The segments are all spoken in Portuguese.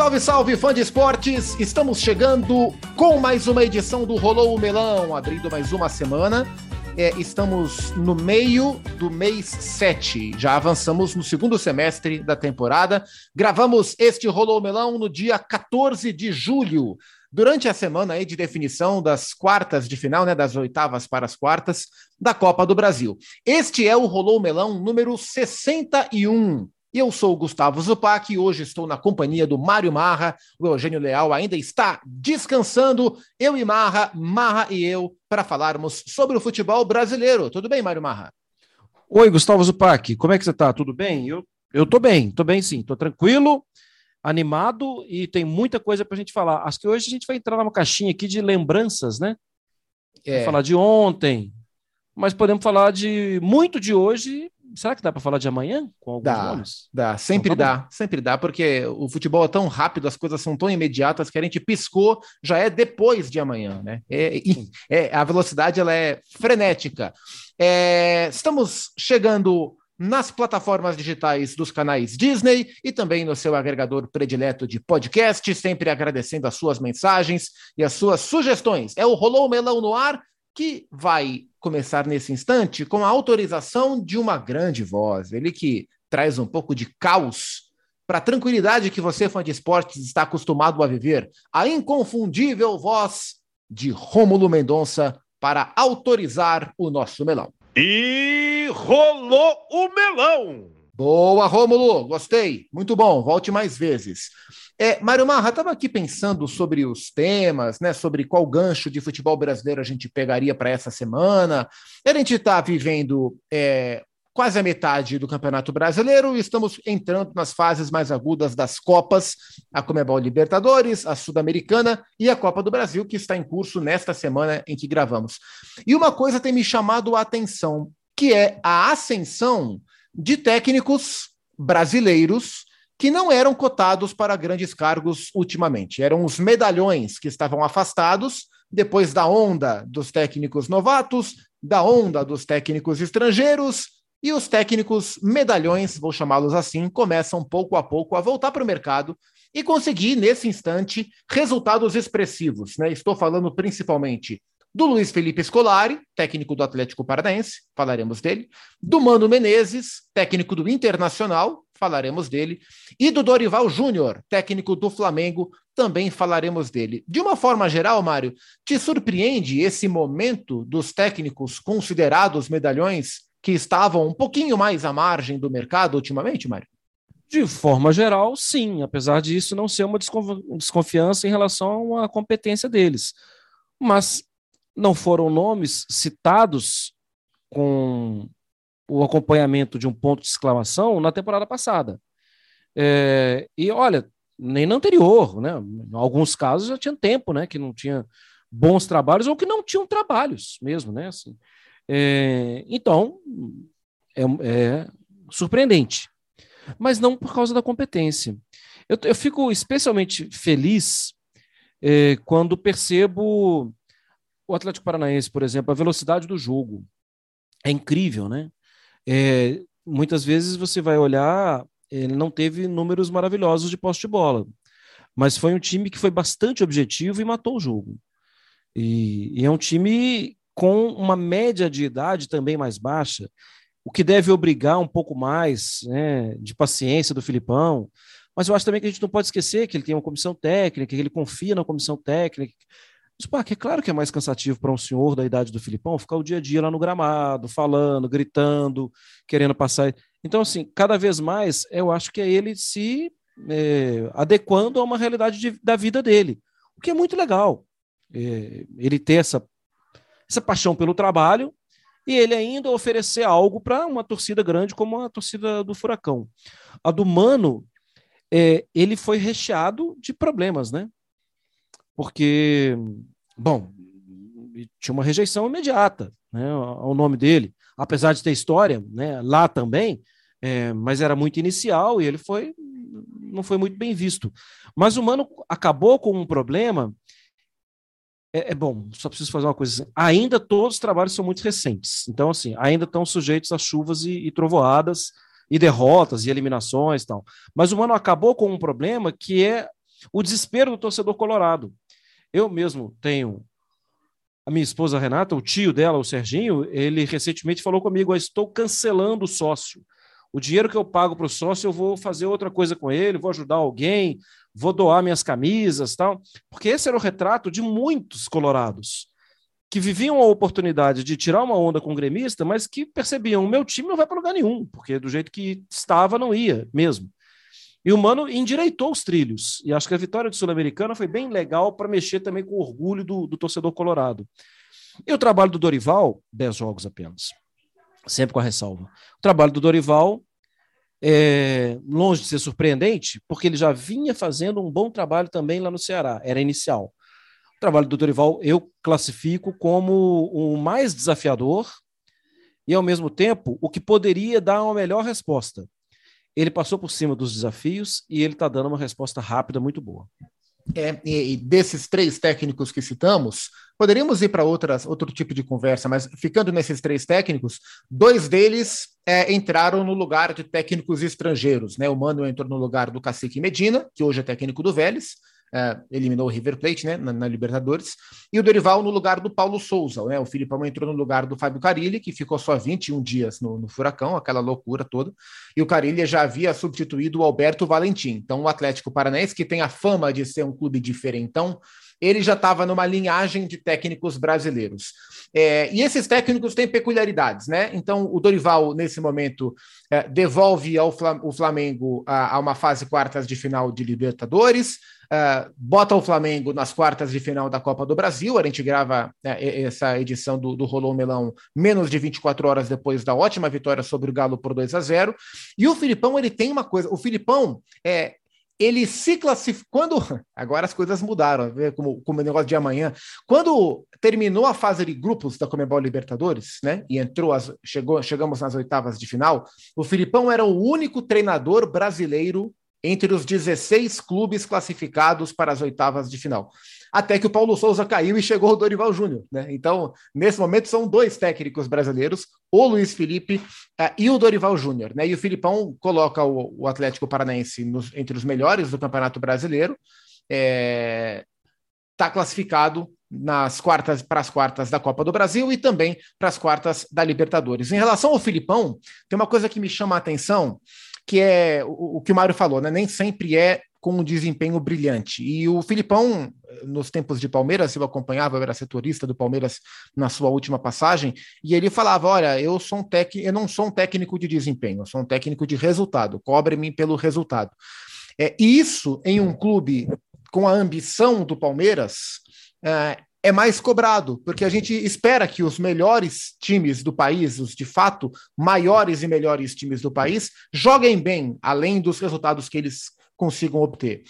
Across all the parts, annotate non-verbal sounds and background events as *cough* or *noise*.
Salve, salve, fã de esportes! Estamos chegando com mais uma edição do Rolou o Melão, abrindo mais uma semana. É, estamos no meio do mês 7, já avançamos no segundo semestre da temporada. Gravamos este Rolou o Melão no dia 14 de julho, durante a semana aí de definição das quartas de final, né, das oitavas para as quartas da Copa do Brasil. Este é o Rolou Melão número 61. Eu sou o Gustavo Zupac e hoje estou na companhia do Mário Marra. O Eugênio Leal ainda está descansando. Eu e Marra, Marra e eu, para falarmos sobre o futebol brasileiro. Tudo bem, Mário Marra? Oi, Gustavo Zupac. Como é que você está? Tudo bem? Eu, eu tô bem, tô bem sim. Tô tranquilo, animado e tem muita coisa para a gente falar. Acho que hoje a gente vai entrar numa caixinha aqui de lembranças, né? É. falar de ontem, mas podemos falar de muito de hoje Será que dá para falar de amanhã com alguns dá, nomes? Dá, sempre então, tá dá, sempre dá, porque o futebol é tão rápido, as coisas são tão imediatas que a gente piscou, já é depois de amanhã, né? É, é a velocidade ela é frenética. É, estamos chegando nas plataformas digitais dos canais Disney e também no seu agregador predileto de podcast, sempre agradecendo as suas mensagens e as suas sugestões. É o Rolou Melão no ar que vai começar nesse instante com a autorização de uma grande voz, ele que traz um pouco de caos para a tranquilidade que você, fã de esportes, está acostumado a viver. A inconfundível voz de Rômulo Mendonça para autorizar o nosso melão. E rolou o melão! Boa, Rômulo, gostei. Muito bom, volte mais vezes. É, Mário Marra, estava aqui pensando sobre os temas, né? Sobre qual gancho de futebol brasileiro a gente pegaria para essa semana. A gente está vivendo é, quase a metade do Campeonato Brasileiro e estamos entrando nas fases mais agudas das Copas, a Comebol Libertadores, a Sul-Americana e a Copa do Brasil, que está em curso nesta semana em que gravamos. E uma coisa tem me chamado a atenção, que é a ascensão de técnicos brasileiros que não eram cotados para grandes cargos ultimamente. Eram os medalhões que estavam afastados depois da onda dos técnicos novatos, da onda dos técnicos estrangeiros, e os técnicos medalhões, vou chamá-los assim, começam pouco a pouco a voltar para o mercado e conseguir, nesse instante, resultados expressivos. Né? Estou falando principalmente do Luiz Felipe Scolari, técnico do Atlético Paranaense, falaremos dele, do Mano Menezes, técnico do Internacional, falaremos dele, e do Dorival Júnior, técnico do Flamengo, também falaremos dele. De uma forma geral, Mário, te surpreende esse momento dos técnicos considerados medalhões que estavam um pouquinho mais à margem do mercado ultimamente, Mário? De forma geral, sim, apesar disso não ser uma desconfiança em relação à competência deles. Mas não foram nomes citados com o acompanhamento de um ponto de exclamação na temporada passada. É, e olha, nem na anterior, né? Em alguns casos já tinha tempo, né? Que não tinha bons trabalhos ou que não tinham trabalhos mesmo, né? Assim, é, então é, é, surpreendente, mas não por causa da competência. Eu, eu fico especialmente feliz é, quando percebo o Atlético Paranaense, por exemplo, a velocidade do jogo é incrível, né? É, muitas vezes você vai olhar, ele não teve números maravilhosos de poste de bola, mas foi um time que foi bastante objetivo e matou o jogo. E, e é um time com uma média de idade também mais baixa, o que deve obrigar um pouco mais né, de paciência do Filipão. Mas eu acho também que a gente não pode esquecer que ele tem uma comissão técnica, que ele confia na comissão técnica, É claro que é mais cansativo para um senhor da idade do Filipão ficar o dia a dia lá no gramado, falando, gritando, querendo passar. Então, assim, cada vez mais eu acho que é ele se é, adequando a uma realidade de, da vida dele, o que é muito legal. É, ele ter essa, essa paixão pelo trabalho e ele ainda oferecer algo para uma torcida grande como a torcida do Furacão. A do Mano, é, ele foi recheado de problemas, né? porque, bom, tinha uma rejeição imediata né, ao nome dele, apesar de ter história né, lá também, é, mas era muito inicial e ele foi não foi muito bem visto. Mas o Mano acabou com um problema. É, é, bom, só preciso fazer uma coisa. Assim. Ainda todos os trabalhos são muito recentes, então assim, ainda estão sujeitos a chuvas e, e trovoadas e derrotas e eliminações e tal. Mas o Mano acabou com um problema que é o desespero do torcedor colorado. Eu mesmo tenho a minha esposa Renata, o tio dela, o Serginho, ele recentemente falou comigo: estou cancelando o sócio. O dinheiro que eu pago para o sócio, eu vou fazer outra coisa com ele, vou ajudar alguém, vou doar minhas camisas, tal. Porque esse era o retrato de muitos colorados que viviam a oportunidade de tirar uma onda com o gremista, mas que percebiam: o meu time não vai para lugar nenhum, porque do jeito que estava, não ia mesmo. E o Mano endireitou os trilhos. E acho que a vitória do Sul-Americana foi bem legal para mexer também com o orgulho do, do, torcedor colorado. E o trabalho do Dorival, 10 jogos apenas. Sempre com a ressalva. O trabalho do Dorival é longe de ser surpreendente, porque ele já vinha fazendo um bom trabalho também lá no Ceará, era inicial. O trabalho do Dorival eu classifico como o mais desafiador e, ao mesmo tempo, o que poderia dar uma melhor resposta ele passou por cima dos desafios e ele está dando uma resposta rápida muito boa. É, e, desses três técnicos que citamos, poderíamos ir para outro tipo de conversa, mas ficando nesses três técnicos, dois deles é, entraram no lugar de técnicos estrangeiros. Né? O Mano entrou no lugar do Cacique Medina, que hoje é técnico do Vélez, Uh, eliminou o River Plate né, na, na, Libertadores, e o Dorival no lugar do Paulo Souza. Né, o Filipão entrou no lugar do Fábio Carilli, que ficou só 21 dias no, no Furacão, aquela loucura toda, e o Carilli já havia substituído o Alberto Valentim. Então, o Atlético Paranaense, que tem a fama de ser um clube diferentão, ele já estava numa linhagem de técnicos brasileiros. É, e esses técnicos têm peculiaridades, né? Então, o Dorival, nesse momento, é, devolve ao Flamengo a, a, uma fase quartas de final de Libertadores, Uh, bota o Flamengo nas quartas de final da Copa do Brasil. A gente grava né, essa edição do, do Rolou Melão menos de 24 horas depois da ótima vitória sobre o Galo por 2 a 0. E o Filipão, ele tem uma coisa: o Filipão é, ele se classificou. Quando. *laughs* Agora as coisas mudaram, como, como o negócio de amanhã. Quando terminou a fase de grupos da Comebol Libertadores, né? E entrou, as, chegou, chegamos nas oitavas de final, o Filipão era o único treinador brasileiro entre os 16 clubes classificados para as oitavas de final. Até que o Paulo Souza caiu e chegou o Dorival Júnior. Né? Então, nesse momento, são dois técnicos brasileiros, o Luiz Felipe uh, e o Dorival Júnior. Né? E o Filipão coloca o, o Atlético Paranaense nos, entre os melhores do Campeonato Brasileiro. Está é, tá classificado nas quartas para as quartas da Copa do Brasil e também para as quartas da Libertadores. Em relação ao Filipão, tem uma coisa que me chama a atenção que é o, o que o Mário falou, né? Nem sempre é com um desempenho brilhante. E o Filipão, nos tempos de Palmeiras, eu acompanhava, eu era setorista do Palmeiras na sua última passagem, e ele falava: Olha, eu sou um técnico, eu não sou um técnico de desempenho, eu sou um técnico de resultado, cobre-me pelo resultado. É, isso em um clube com a ambição do Palmeiras é, é mais cobrado, porque a gente espera que os melhores times do país, os de fato maiores e melhores times do país, joguem bem, além dos resultados que eles consigam obter.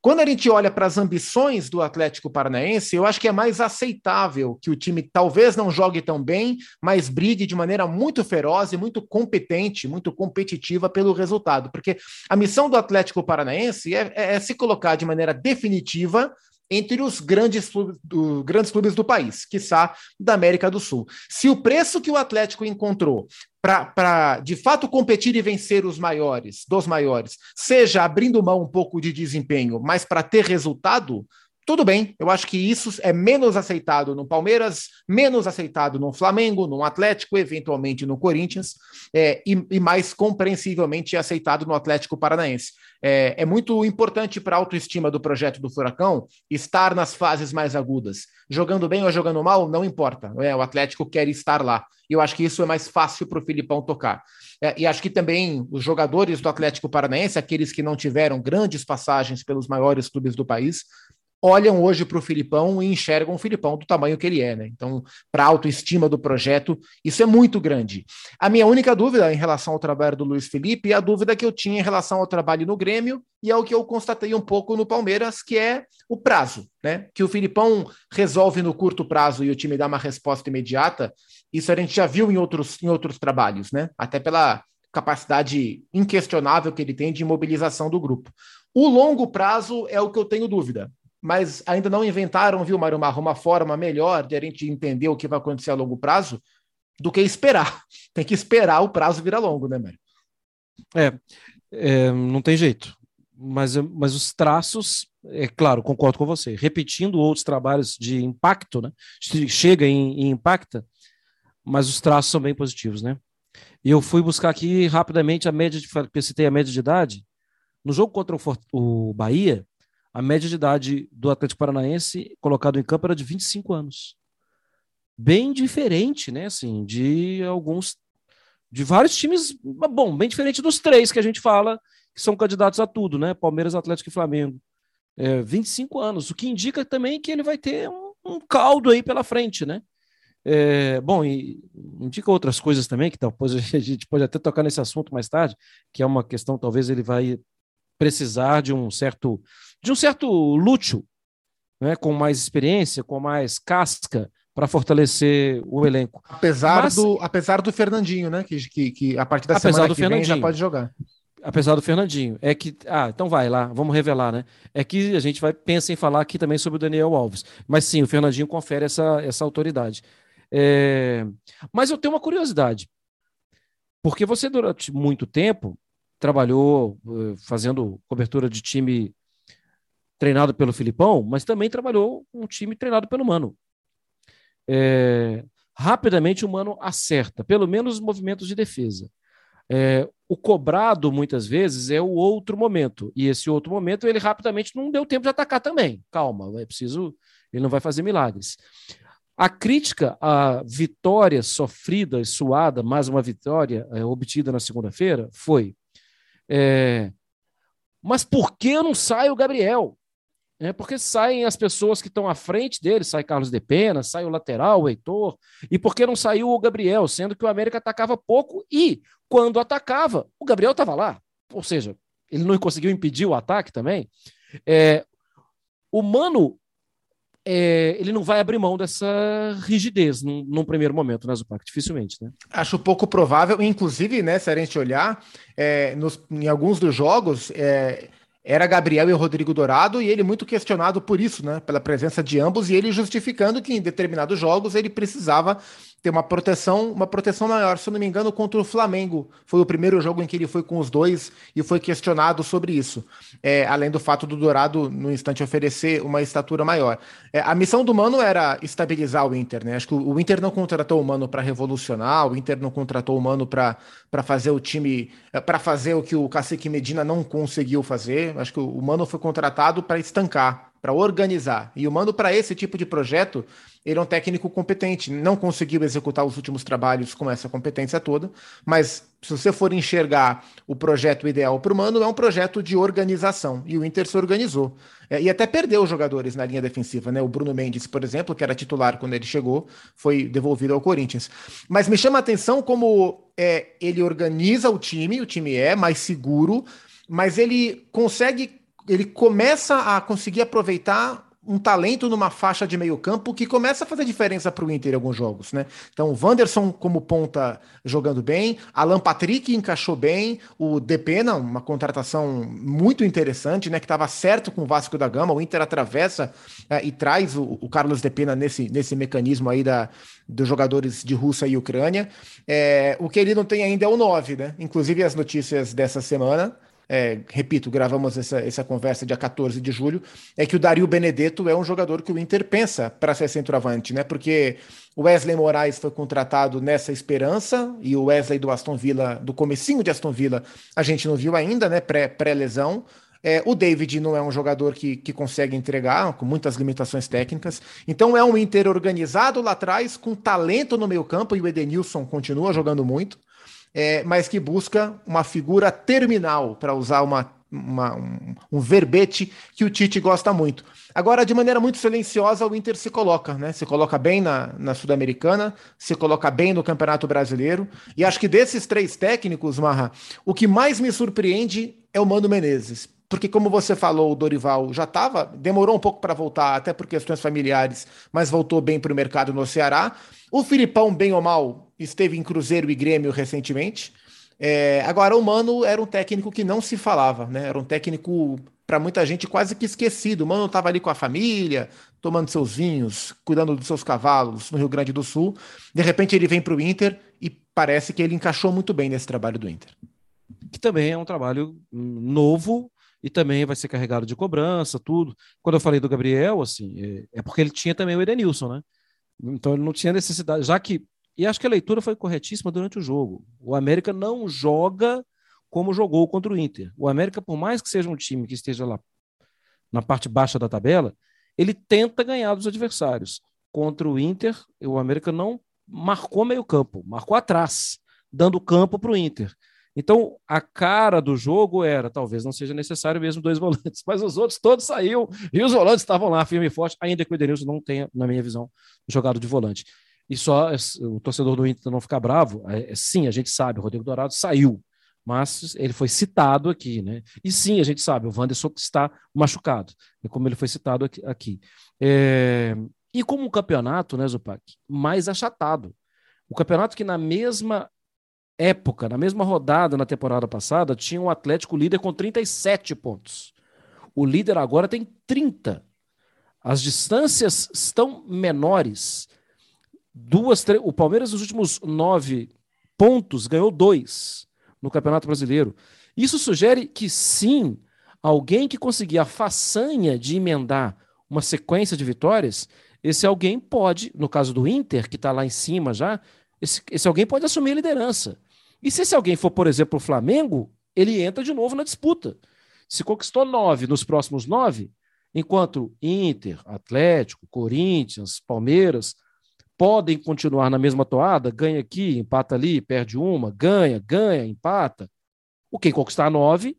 Quando a gente olha para as ambições do Atlético Paranaense, eu acho que é mais aceitável que o time talvez não jogue tão bem, mas brigue de maneira muito feroz e muito competente, muito competitiva pelo resultado. Porque a missão do Atlético Paranaense é, é, é se colocar de maneira definitiva entre os grandes, do, grandes clubes do país, quiçá da América do Sul. Se o preço que o Atlético encontrou para de fato competir e vencer os maiores, dos maiores, seja abrindo mão um pouco de desempenho, mas para ter resultado, tudo bem, eu acho que isso é menos aceitado no Palmeiras, menos aceitado no Flamengo, no Atlético, eventualmente no Corinthians, é, e, e, mais compreensivelmente aceitado no Atlético Paranaense. É, é muito importante para a autoestima do projeto do Furacão estar nas fases mais agudas. Jogando bem ou jogando mal, não importa. É, o Atlético quer estar lá. E eu acho que isso é mais fácil para o Filipão tocar. É, e acho que também os jogadores do Atlético Paranaense, aqueles que não tiveram grandes passagens pelos maiores clubes do país, olham hoje para o Filipão e enxergam o Filipão do tamanho que ele é, né? Então, para a autoestima do projeto, isso é muito grande. A minha única dúvida em relação ao trabalho do Luiz Felipe é a dúvida que eu tinha em relação ao trabalho no Grêmio e é o que eu constatei um pouco no Palmeiras, que é o prazo, né? Que o Filipão resolve no curto prazo e o time dá uma resposta imediata. Isso a gente já viu em outros, em outros trabalhos, né? Até pela capacidade inquestionável que ele tem de mobilização do grupo. O longo prazo é o que eu tenho dúvida mas ainda não inventaram, viu, Mário Marro, uma forma melhor de a gente entender o que vai acontecer a longo prazo do que esperar. *laughs* Tem que esperar o prazo virar longo, né, Mário? É, é não tem jeito. mas, mas os traços, é claro, concordo com você, repetindo outros trabalhos de impacto, né? Chega e impacta, mas os traços são bem positivos, né? E eu fui buscar aqui rapidamente a média de, porque eu citei a média de idade. No jogo contra o, o Bahia, a média de idade do Atlético Paranaense colocado em campo era de 25 anos. Bem diferente, né? Assim, de alguns. De vários times, bom, bem diferente dos três que a gente fala que são candidatos a tudo, né? Palmeiras, Atlético e Flamengo. É, 25 anos, o que indica também que ele vai ter um, um caldo aí pela frente, né? É, bom, e indica outras coisas também, que depois *laughs* a gente pode até tocar nesse assunto mais tarde, que é uma questão, talvez ele vai precisar de um certo de um certo lúcio, né, com mais experiência, com mais casca para fortalecer o elenco. Apesar, Mas, do, apesar do Fernandinho, né? Que, que, que a partir da apesar semana do que Fernandinho, vem já pode jogar. Apesar do Fernandinho. É que. Ah, então vai lá, vamos revelar, né? É que a gente vai pensar em falar aqui também sobre o Daniel Alves. Mas sim, o Fernandinho confere essa, essa autoridade. É... Mas eu tenho uma curiosidade. Porque você, durante muito tempo, trabalhou uh, fazendo cobertura de time treinado pelo Filipão, mas também trabalhou um time treinado pelo Mano. É, rapidamente o Mano acerta, pelo menos os movimentos de defesa. É, o cobrado, muitas vezes, é o outro momento. E esse outro momento, ele rapidamente não deu tempo de atacar também. Calma, é preciso. Ele não vai fazer milagres. A crítica à vitória sofrida e suada, mais uma vitória é, obtida na segunda-feira, foi: é, mas por que não sai o Gabriel? É porque saem as pessoas que estão à frente dele, sai Carlos de Pena, sai o lateral, o Heitor, e por que não saiu o Gabriel, sendo que o América atacava pouco e, quando atacava, o Gabriel estava lá. Ou seja, ele não conseguiu impedir o ataque também. É, o Mano, é, ele não vai abrir mão dessa rigidez num, num primeiro momento, né, Zupac? Dificilmente, né? Acho pouco provável, inclusive, né, se a gente olhar, é, nos, em alguns dos jogos, é, era Gabriel e Rodrigo Dourado, e ele muito questionado por isso, né? Pela presença de ambos, e ele justificando que em determinados jogos ele precisava ter uma proteção, uma proteção maior. Se eu não me engano, contra o Flamengo. Foi o primeiro jogo em que ele foi com os dois e foi questionado sobre isso. É, além do fato do Dourado, no instante, oferecer uma estatura maior. É, a missão do Mano era estabilizar o Inter, né? Acho que o, Inter não contratou o Mano para revolucionar, o Inter não contratou o Mano para fazer o time, é, para fazer o que o Cacique Medina não conseguiu fazer. Acho que o Mano foi contratado para estancar, para organizar. E o Mano, para esse tipo de projeto, ele é um técnico competente, não conseguiu executar os últimos trabalhos com essa competência toda, mas se você for enxergar o projeto ideal para o Mano, é um projeto de organização, e o Inter se organizou. É, e até perdeu jogadores na linha defensiva, né? O Bruno Mendes, por exemplo, que era titular quando ele chegou, foi devolvido ao Corinthians. Mas me chama a atenção como é, ele organiza o time, o time é mais seguro, mas ele consegue, ele começa a conseguir aproveitar um talento numa faixa de meio campo que começa a fazer diferença para o Inter em alguns jogos, né? Então, o Wanderson como ponta jogando bem, Alan Patrick encaixou bem, o Depena, uma contratação muito interessante, né? Que estava certo com o Vasco da Gama, o Inter atravessa é, e traz o, o Carlos Depena nesse, nesse mecanismo aí da, dos jogadores de Rússia e Ucrânia. É, o que ele não tem ainda é o 9, né? Inclusive as notícias dessa semana é, repito, gravamos essa, essa conversa dia 14 de julho, é que o Dario Benedetto é um jogador que o Inter pensa para ser centroavante, né? Porque o Wesley Moraes foi contratado nessa esperança e o Wesley do Aston Villa, do comecinho de Aston Villa, a gente não viu ainda, né? Pré-lesão. Pré é, o David não é um jogador que, que consegue entregar, com muitas limitações técnicas. Então é um Inter organizado lá atrás, com talento no meio campo, e o Edenilson continua jogando muito é, mas que busca uma figura terminal, para usar uma, uma, um, um, verbete que o Tite gosta muito. Agora, de maneira muito silenciosa, o Inter se coloca, né? Se coloca bem na, na Sul-Americana, se coloca bem no Campeonato Brasileiro. E acho que desses três técnicos, Marra, o que mais me surpreende é o Mano Menezes porque como você falou, o Dorival já estava, demorou um pouco para voltar, até por questões familiares, mas voltou bem para o mercado no Ceará. O Filipão, bem ou mal, esteve em Cruzeiro e Grêmio recentemente. É, agora, o Mano era um técnico que não se falava, né? Era um técnico, para muita gente, quase que esquecido. O Mano estava ali com a família, tomando seus vinhos, cuidando dos seus cavalos no Rio Grande do Sul. De repente, ele vem para o Inter e parece que ele encaixou muito bem nesse trabalho do Inter. Que também é um trabalho novo e também vai ser carregado de cobrança, tudo. Quando eu falei do Gabriel, assim, é, é porque ele tinha também o Edenilson, né? Então ele não tinha necessidade, já que. E acho que a leitura foi corretíssima durante o jogo. O América não joga como jogou contra o Inter. O América, por mais que seja um time que esteja lá na parte baixa da tabela, ele tenta ganhar dos adversários. Contra o Inter, o América não marcou meio campo, marcou atrás, dando campo para o Inter. Então, a cara do jogo era, talvez não seja necessário mesmo dois *laughs* volantes, mas os outros todos saíram e os volantes estavam lá firme e forte, ainda que o Edenilson não tenha, na minha visão, jogado de volante. E só o torcedor do Inter não ficar bravo, é, é, sim, a gente sabe, o Rodrigo Dourado saiu, mas ele foi citado aqui, né? E sim, a gente sabe, o Wanderson está machucado, como ele foi citado aqui. aqui. É... E como um campeonato, né, Zupac, mais achatado. O campeonato que na mesma época, na mesma rodada na temporada passada, tinha um Atlético líder com 37 pontos. O líder agora tem 30. As distâncias estão menores. Duas, o Palmeiras, nos últimos nove pontos, ganhou dois no Campeonato Brasileiro. Isso sugere que sim, alguém que conseguir a façanha de emendar uma sequência de vitórias, esse alguém pode, no caso do Inter, que está lá em cima já, esse, esse alguém pode assumir a liderança. E se esse alguém for, por exemplo, o Flamengo, ele entra de novo na disputa. Se conquistou nove nos próximos nove, enquanto Inter, Atlético, Corinthians, Palmeiras podem continuar na mesma toada, ganha aqui, empata ali, perde uma, ganha, ganha, empata. O quem conquistar nove,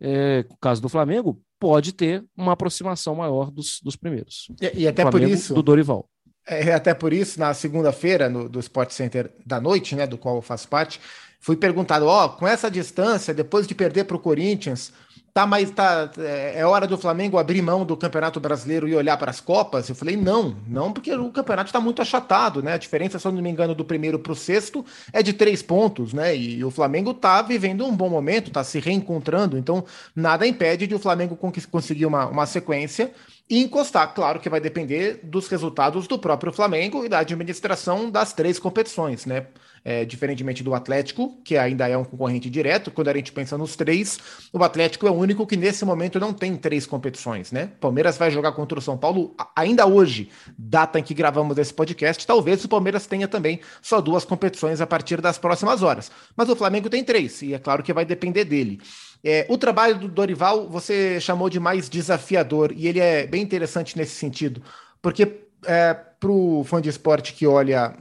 é, no caso do Flamengo, pode ter uma aproximação maior dos, dos primeiros. E, e até por isso. Do Dorival. É, até por isso, na segunda-feira, do Sport Center da noite, né, do qual eu faço parte, fui perguntado: ó, oh, com essa distância, depois de perder para o Corinthians, tá mais tá é, é hora do Flamengo abrir mão do Campeonato Brasileiro e olhar para as Copas? Eu falei não, não porque o campeonato está muito achatado, né? A diferença, se eu não me engano, do primeiro para o sexto é de três pontos, né? E o Flamengo está vivendo um bom momento, está se reencontrando, então nada impede de o Flamengo conseguir uma, uma sequência e encostar. Claro que vai depender dos resultados do próprio Flamengo e da administração das três competições, né? É, diferentemente do Atlético, que ainda é um concorrente direto, quando a gente pensa nos três, o Atlético é o único que nesse momento não tem três competições, né? Palmeiras vai jogar contra o São Paulo ainda hoje, data em que gravamos esse podcast. Talvez o Palmeiras tenha também só duas competições a partir das próximas horas. Mas o Flamengo tem três, e é claro que vai depender dele. É, o trabalho do Dorival você chamou de mais desafiador, e ele é bem interessante nesse sentido, porque é, para o fã de esporte que olha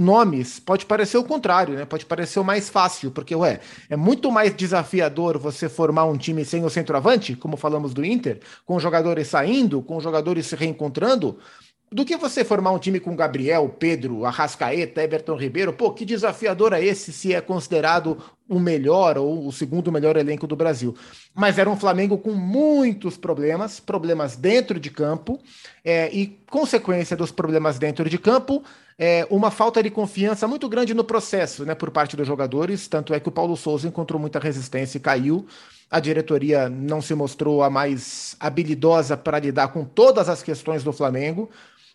nomes, pode parecer o contrário, né? Pode parecer o mais fácil, porque ué, é muito mais desafiador você formar um time sem o centroavante, como falamos do Inter, com jogadores saindo, com jogadores se reencontrando, do que você formar um time com Gabriel, Pedro, Arrascaeta, Everton Ribeiro. Pô, que desafiador é esse se é considerado o melhor ou o segundo melhor elenco do Brasil? Mas era um Flamengo com muitos problemas, problemas dentro de campo, é, e consequência dos problemas dentro de campo, é, uma falta de confiança muito grande no processo, né, por parte dos jogadores. Tanto é que o Paulo Souza encontrou muita resistência e caiu. A diretoria não se mostrou a mais habilidosa para lidar com todas as questões do Flamengo.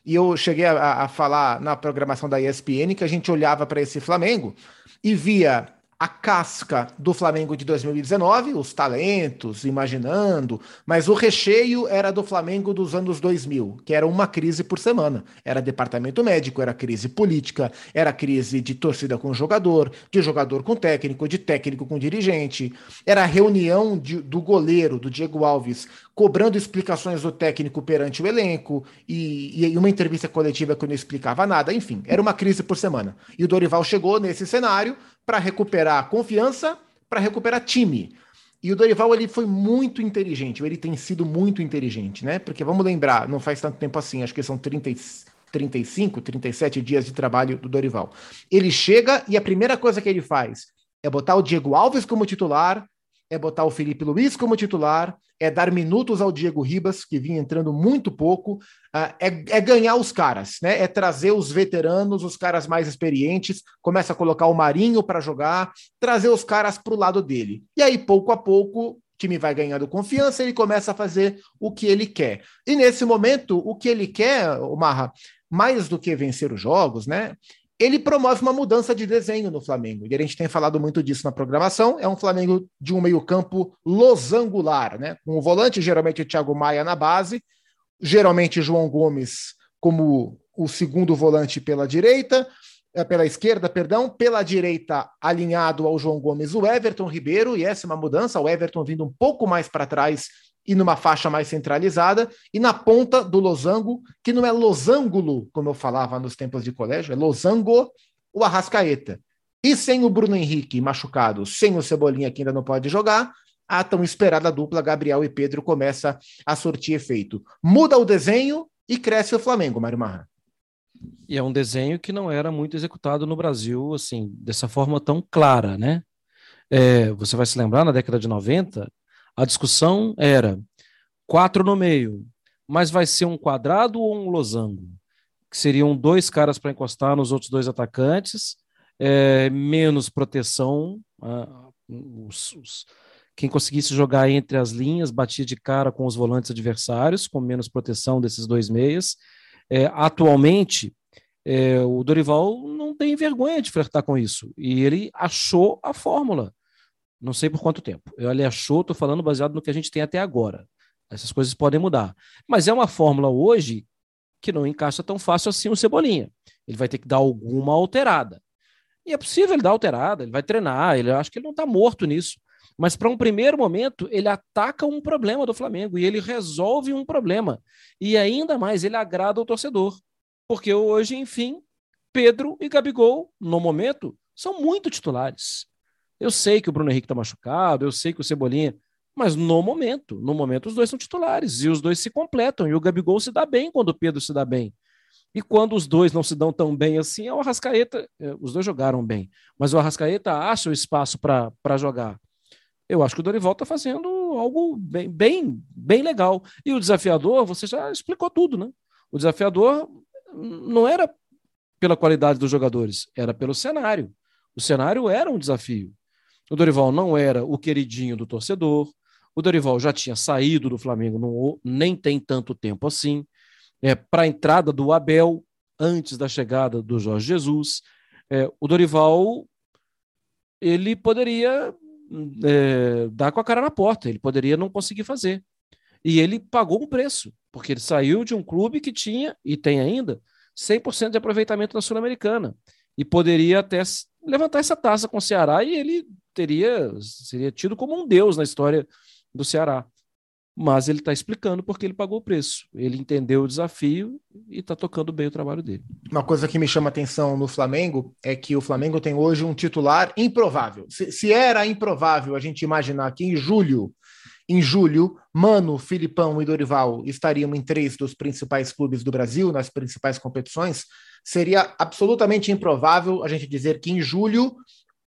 E eu cheguei a, a falar na programação da ESPN que a gente olhava para esse Flamengo e via a casca do Flamengo de 2019, os talentos, imaginando, mas o recheio era do Flamengo dos anos 2000, que era uma crise por semana. Era departamento médico, era crise política, era crise de torcida com jogador, de jogador com técnico, de técnico com dirigente. Era reunião de, do goleiro, do Diego Alves, cobrando explicações do técnico perante o elenco e, e uma entrevista coletiva que não explicava nada. Enfim, era uma crise por semana. E o Dorival chegou nesse cenário para recuperar confiança, para recuperar time. E o Dorival ele foi muito inteligente, ele tem sido muito inteligente, né? Porque vamos lembrar, não faz tanto tempo assim, acho que são 30, 35, 37 dias de trabalho do Dorival. Ele chega e a primeira coisa que ele faz é botar o Diego Alves como titular, é botar o Felipe Luiz como titular, é dar minutos ao Diego Ribas, que vinha entrando muito pouco, uh, é, é, ganhar os caras, né? É trazer os veteranos, os caras mais experientes, começa a colocar o Marinho para jogar, trazer os caras para o lado dele. E aí, pouco a pouco, o time vai ganhando confiança, ele começa a fazer o que ele quer. E nesse momento, o que ele quer, o Marra, mais do que vencer os jogos, né? Ele promove uma mudança de desenho no Flamengo. E a gente tem falado muito disso na programação. É um Flamengo de um meio-campo losangular, né? Com o volante, geralmente o Thiago Maia na base, geralmente João Gomes como o segundo volante pela direita, eh, pela esquerda, perdão, pela direita alinhado ao João Gomes o Everton Ribeiro, e essa é uma mudança, o Everton vindo um pouco mais para trás e numa faixa mais centralizada, e na ponta do losango, que não é losangulo, como eu falava nos tempos de colégio, é losango, o Arrascaeta. E sem o Bruno Henrique machucado, sem o Cebolinha que ainda não pode jogar, a tão esperada dupla Gabriel e Pedro começa a sortir efeito. Muda o desenho e cresce o Flamengo, Mário Marra. E é um desenho que não era muito executado no Brasil, assim, dessa forma tão clara, né? É, você vai se lembrar, na década de 90, a discussão era quatro no meio, mas vai ser um quadrado ou um losango? Que seriam dois caras para encostar nos outros dois atacantes, é, menos proteção. Ah, os, os, quem conseguisse jogar entre as linhas batia de cara com os volantes adversários, com menos proteção desses dois meias. É, atualmente, é, o Dorival não tem vergonha de flertar com isso. E ele achou a fórmula. Não sei por quanto tempo. Ele achou, estou falando baseado no que a gente tem até agora. Essas coisas podem mudar. Mas é uma fórmula hoje que não encaixa tão fácil assim o Cebolinha. Ele vai ter que dar alguma alterada. E é possível ele dar alterada, ele vai treinar, ele acho que ele não está morto nisso. Mas para um primeiro momento, ele ataca um problema do Flamengo e ele resolve um problema. E ainda mais, ele agrada o torcedor. Porque hoje, enfim, Pedro e Gabigol, no momento, são muito titulares. Eu sei que o Bruno Henrique está machucado, eu sei que o Cebolinha. Mas no momento, no momento, os dois são titulares e os dois se completam. E o Gabigol se dá bem quando o Pedro se dá bem. E quando os dois não se dão tão bem assim, é o Arrascaeta. É, os dois jogaram bem, mas o Arrascaeta acha o espaço para jogar. Eu acho que o Dorival está fazendo algo bem, bem, bem legal. E o desafiador, você já explicou tudo, né? O desafiador não era pela qualidade dos jogadores, era pelo cenário. O cenário era um desafio. O Dorival não era o queridinho do torcedor. O Dorival já tinha saído do Flamengo, não, nem tem tanto tempo assim. É, Para a entrada do Abel, antes da chegada do Jorge Jesus, é, o Dorival ele poderia é, dar com a cara na porta, ele poderia não conseguir fazer. E ele pagou um preço, porque ele saiu de um clube que tinha, e tem ainda, 100% de aproveitamento na Sul-Americana. E poderia até levantar essa taça com o Ceará e ele teria seria tido como um deus na história do Ceará. Mas ele está explicando porque ele pagou o preço. Ele entendeu o desafio e está tocando bem o trabalho dele. Uma coisa que me chama atenção no Flamengo é que o Flamengo tem hoje um titular improvável. Se, se era improvável a gente imaginar que em julho, em julho, Mano, Filipão e Dorival estariam em três dos principais clubes do Brasil, nas principais competições, seria absolutamente improvável a gente dizer que em julho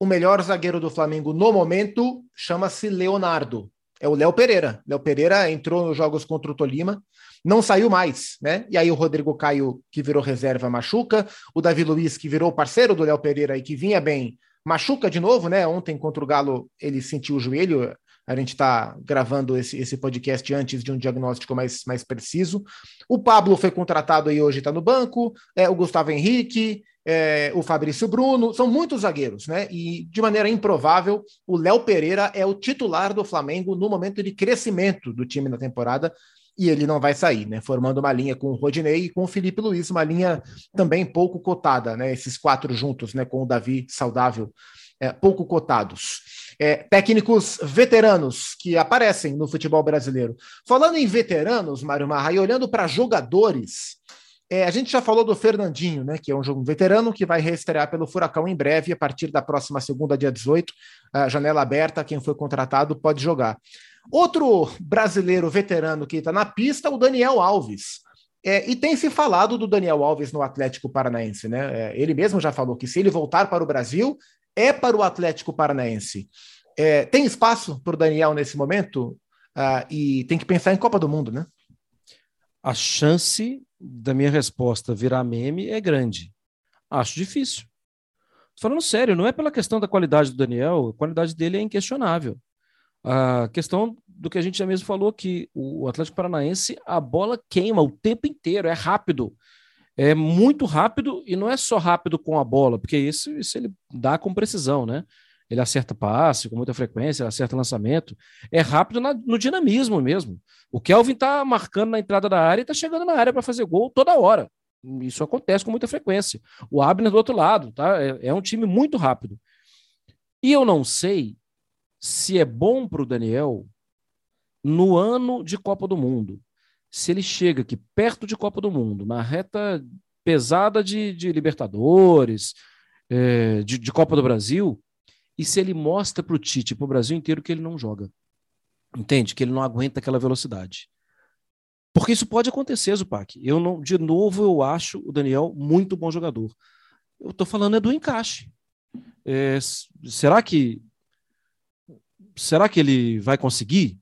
o melhor zagueiro do Flamengo no momento chama-se Leonardo. É o Léo Pereira. Léo Pereira entrou nos jogos contra o Tolima, não saiu mais, né? E aí o Rodrigo Caio, que virou reserva, machuca. O Davi Luiz, que virou parceiro do Léo Pereira e que vinha bem, machuca de novo, né? Ontem contra o Galo ele sentiu o joelho, a gente está gravando esse, esse podcast antes de um diagnóstico mais, mais preciso. O Pablo foi contratado e hoje está no banco. É, o Gustavo Henrique, é, o Fabrício Bruno, são muitos zagueiros, né? E de maneira improvável, o Léo Pereira é o titular do Flamengo no momento de crescimento do time na temporada e ele não vai sair, né? Formando uma linha com o Rodinei e com o Felipe Luiz, uma linha também pouco cotada, né? Esses quatro juntos, né? Com o Davi saudável, é, pouco cotados é, técnicos veteranos que aparecem no futebol brasileiro. Falando em veteranos, Mário Marra, e olhando para jogadores, é, a gente já falou do Fernandinho, né, que é um jogo veterano que vai reestrear pelo Furacão em breve, a partir da próxima segunda, dia 18, a janela aberta, quem foi contratado pode jogar. Outro brasileiro veterano que está na pista, o Daniel Alves. É, e tem se falado do Daniel Alves no Atlético Paranaense, né? É, ele mesmo já falou que se ele voltar para o Brasil, é para o Atlético Paranaense. É, tem espaço para o Daniel nesse momento? Ah, e tem que pensar em Copa do Mundo, né? A chance da minha resposta virar meme é grande. Acho difícil. Falando sério, não é pela questão da qualidade do Daniel, a qualidade dele é inquestionável. A questão do que a gente já mesmo falou que o Atlético Paranaense, a bola queima o tempo inteiro, é rápido. É muito rápido e não é só rápido com a bola, porque isso, isso ele dá com precisão, né? Ele acerta passe com muita frequência, acerta lançamento. É rápido na, no dinamismo mesmo. O Kelvin tá marcando na entrada da área e tá chegando na área para fazer gol toda hora. Isso acontece com muita frequência. O Abner do outro lado, tá? É, é um time muito rápido. E eu não sei se é bom para o Daniel no ano de Copa do Mundo se ele chega aqui perto de Copa do Mundo, na reta pesada de, de Libertadores, é, de, de, Copa do Brasil, e se ele mostra para o Tite, para o Brasil inteiro, que ele não joga. Entende? Que ele não aguenta aquela velocidade. Porque isso pode acontecer, Zupac. Eu não, de novo, eu acho o Daniel muito bom jogador. Eu estou falando é do encaixe. É, será que será que ele vai conseguir?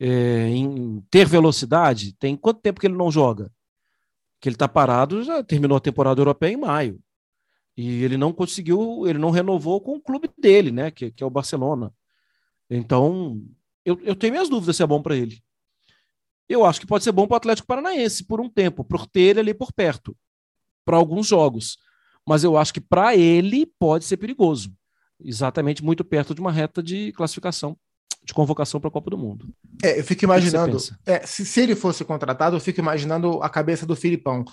É, em ter velocidade, tem quanto tempo que ele não joga? Que ele está parado, já terminou a temporada europeia em maio. E ele não conseguiu, ele não renovou com o clube dele, né? Que, que é o Barcelona. Então, eu, eu tenho minhas dúvidas se é bom para ele. Eu acho que pode ser bom para o Atlético Paranaense por um tempo, por ter ele ali por perto, para alguns jogos. Mas eu acho que para ele pode ser perigoso. Exatamente muito perto de uma reta de classificação de convocação para a Copa do Mundo. É, eu fico imaginando, é, se, se ele fosse contratado, eu fico imaginando a cabeça do Filipão.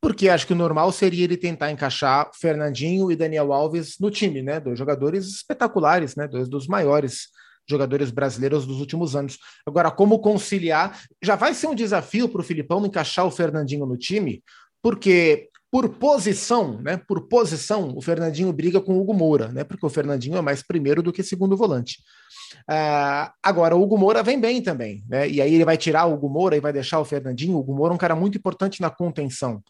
Porque acho que o normal seria ele tentar encaixar Fernandinho e Daniel Alves no time, né? Dois jogadores espetaculares, né? Dois dos maiores jogadores brasileiros dos últimos anos. Agora, como conciliar? Já vai ser um desafio para o Filipão encaixar o Fernandinho no time, porque por posição, né? Por posição, o Fernandinho briga com o Hugo Moura, né? Porque o Fernandinho é mais primeiro do que segundo volante. Uh, agora, o Hugo Moura vem bem também, né? E aí ele vai tirar o Hugo Moura e vai deixar o Fernandinho. O Hugo Moura é um cara muito importante na contenção.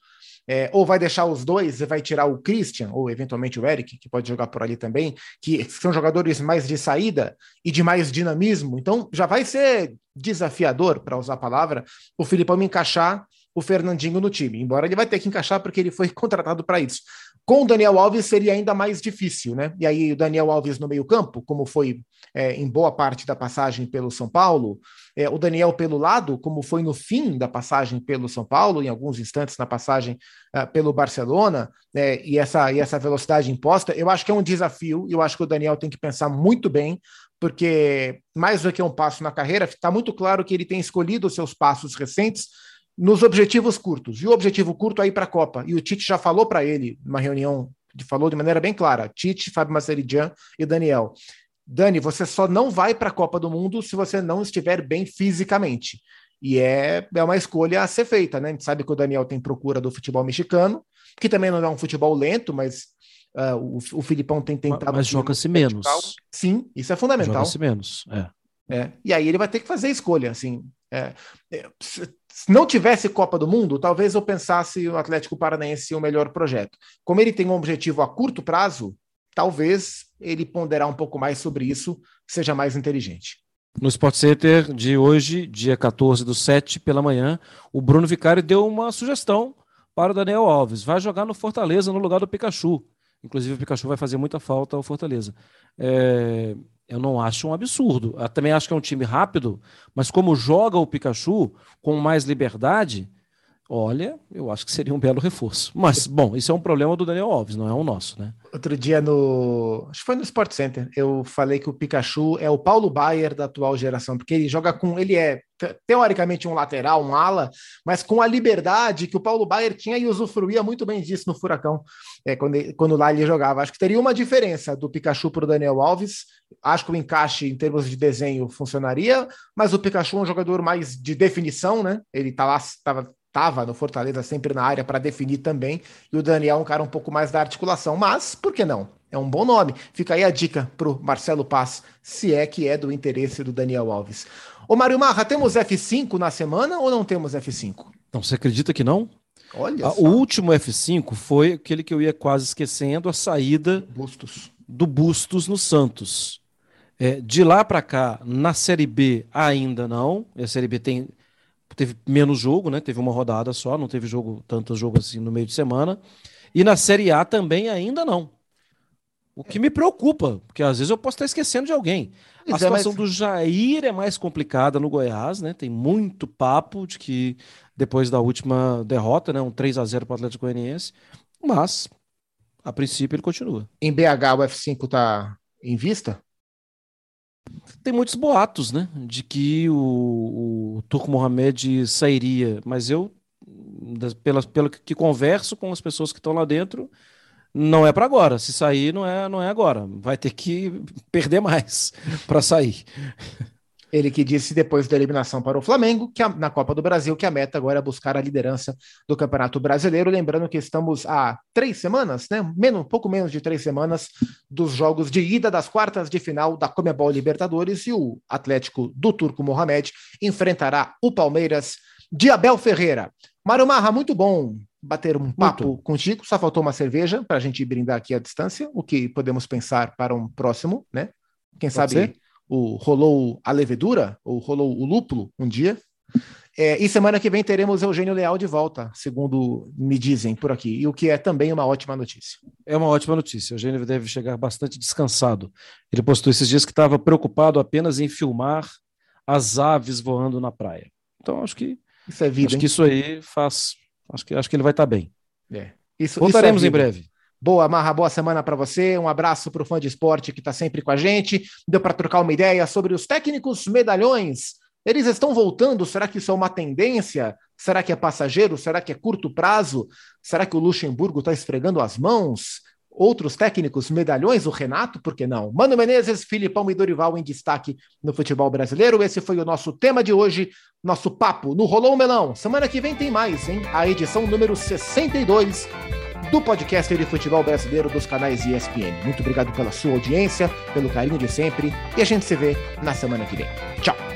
É, ou vai deixar os dois e vai tirar o Christian, ou eventualmente o Eric, que pode jogar por ali também, que são jogadores mais de saída e de mais dinamismo. Então já vai ser desafiador, para usar a palavra, o Filipão encaixar o Fernandinho no time, embora ele vai ter que encaixar porque ele foi *laughs* contratado para isso. Com o Daniel Alves seria ainda mais difícil, né? E aí o Daniel Alves no meio-campo, como foi é, em boa parte da passagem pelo São Paulo, é, o Daniel pelo lado, como foi no fim da passagem pelo São Paulo, em alguns instantes na passagem uh, pelo Barcelona, é, e, essa, e essa velocidade imposta, eu acho que é um desafio, eu acho que o Daniel tem que pensar muito bem, porque mais do que um passo na carreira, está muito claro que ele tem escolhido os seus passos recentes nos objetivos curtos. E o objetivo curto é ir para a Copa. E o Tite já falou para ele, numa reunião, falou de maneira bem clara: Tite, Fábio Maceridian e Daniel. Dani, você só não vai para a Copa do Mundo se você não estiver bem fisicamente. E é, é uma escolha a ser feita, né? A gente sabe que o Daniel tem procura do futebol mexicano, que também não é um futebol lento, mas uh, o, o Filipão tem tentado. Mas joga-se menos. Sim, isso é fundamental. Joga-se menos, é. é. E aí ele vai ter que fazer a escolha, assim. É, é, se não tivesse Copa do Mundo, talvez eu pensasse o Atlético Paranaense o melhor projeto. Como ele tem um objetivo a curto prazo, talvez ele ponderar um pouco mais sobre isso seja mais inteligente. No Sport Center de hoje, dia 14 do 7 pela manhã, o Bruno Vicari deu uma sugestão para o Daniel Alves. Vai jogar no Fortaleza no lugar do Pikachu. Inclusive, o Pikachu vai fazer muita falta ao Fortaleza. É, eu não acho um absurdo. Eu também acho que é um time rápido, mas como joga o Pikachu com mais liberdade, olha, eu acho que seria um belo reforço. Mas, bom, isso é um problema do Daniel Alves, não é um nosso, né? Outro dia no. Acho que foi no Sport Center. Eu falei que o Pikachu é o Paulo Baier da atual geração, porque ele joga com. Ele é teoricamente um lateral, um ala, mas com a liberdade que o Paulo Baier tinha e usufruía muito bem disso no Furacão, é, quando, quando lá ele jogava. Acho que teria uma diferença do Pikachu para o Daniel Alves. Acho que o encaixe em termos de desenho funcionaria, mas o Pikachu é um jogador mais de definição, né? Ele tá lá, estava estava no Fortaleza sempre na área para definir também, e o Daniel é um cara um pouco mais da articulação, mas por que não? É um bom nome. Fica aí a dica para o Marcelo Paz, se é que é do interesse do Daniel Alves. Ô Mário Marra, temos F5 na semana ou não temos F5? Não, você acredita que não? Olha O último F5 foi aquele que eu ia quase esquecendo, a saída Bustos. do Bustos no Santos. É, de lá para cá, na Série B ainda não. A Série B tem teve menos jogo, né? Teve uma rodada só, não teve jogo tanto jogo assim no meio de semana. E na Série A também ainda não. O que me preocupa, porque às vezes eu posso estar esquecendo de alguém. a situação é, mas... do Jair é mais complicada no Goiás, né? Tem muito papo de que depois da última derrota, né, um 3 a 0 para o Atlético Goianiense, mas a princípio ele continua. Em BH o F5 tá em vista? Tem muitos boatos, né, de que o, o Turco Mohamed sairia, mas eu, pela, pelo que converso com as pessoas que estão lá dentro, não é para agora. Se sair, não é, não é agora. Vai ter que *laughs* perder mais para sair. Ele que disse depois da eliminação para o Flamengo, que a, na Copa do Brasil, que a meta agora é buscar a liderança do Campeonato Brasileiro. Lembrando que estamos há três semanas, né? Menos, pouco menos de três semanas, dos jogos de ida das quartas de final da Comebol Libertadores e o Atlético do Turco Mohamed enfrentará o Palmeiras de Abel Ferreira. Mário Marra, muito bom bater um papo muito. contigo. Só faltou uma cerveja para a gente brindar aqui à distância, o que podemos pensar para um próximo, né? Quem Pode sabe ser? O rolou a levedura, ou rolou o lúpulo um dia. É, e semana que vem teremos Eugênio Leal de volta, segundo me dizem por aqui, e o que é também uma ótima notícia. É uma ótima notícia. O Eugênio deve chegar bastante descansado. Ele postou esses dias que estava preocupado apenas em filmar as aves voando na praia. Então acho que isso é vida. Acho hein? que isso aí faz. Acho que acho que ele vai estar tá bem. É. Isso, Voltaremos isso é em breve. Boa, Marra, boa semana para você. Um abraço para o fã de esporte que está sempre com a gente. Deu para trocar uma ideia sobre os técnicos medalhões. Eles estão voltando? Será que isso é uma tendência? Será que é passageiro? Será que é curto prazo? Será que o Luxemburgo está esfregando as mãos? Outros técnicos medalhões, o Renato, por que não? Mano Menezes, Filipão e Dorival em destaque no futebol brasileiro. Esse foi o nosso tema de hoje, nosso papo no Rolou Melão. Semana que vem tem mais, hein? A edição número 62 do podcast de futebol brasileiro dos canais ESPN. Muito obrigado pela sua audiência, pelo carinho de sempre e a gente se vê na semana que vem. Tchau!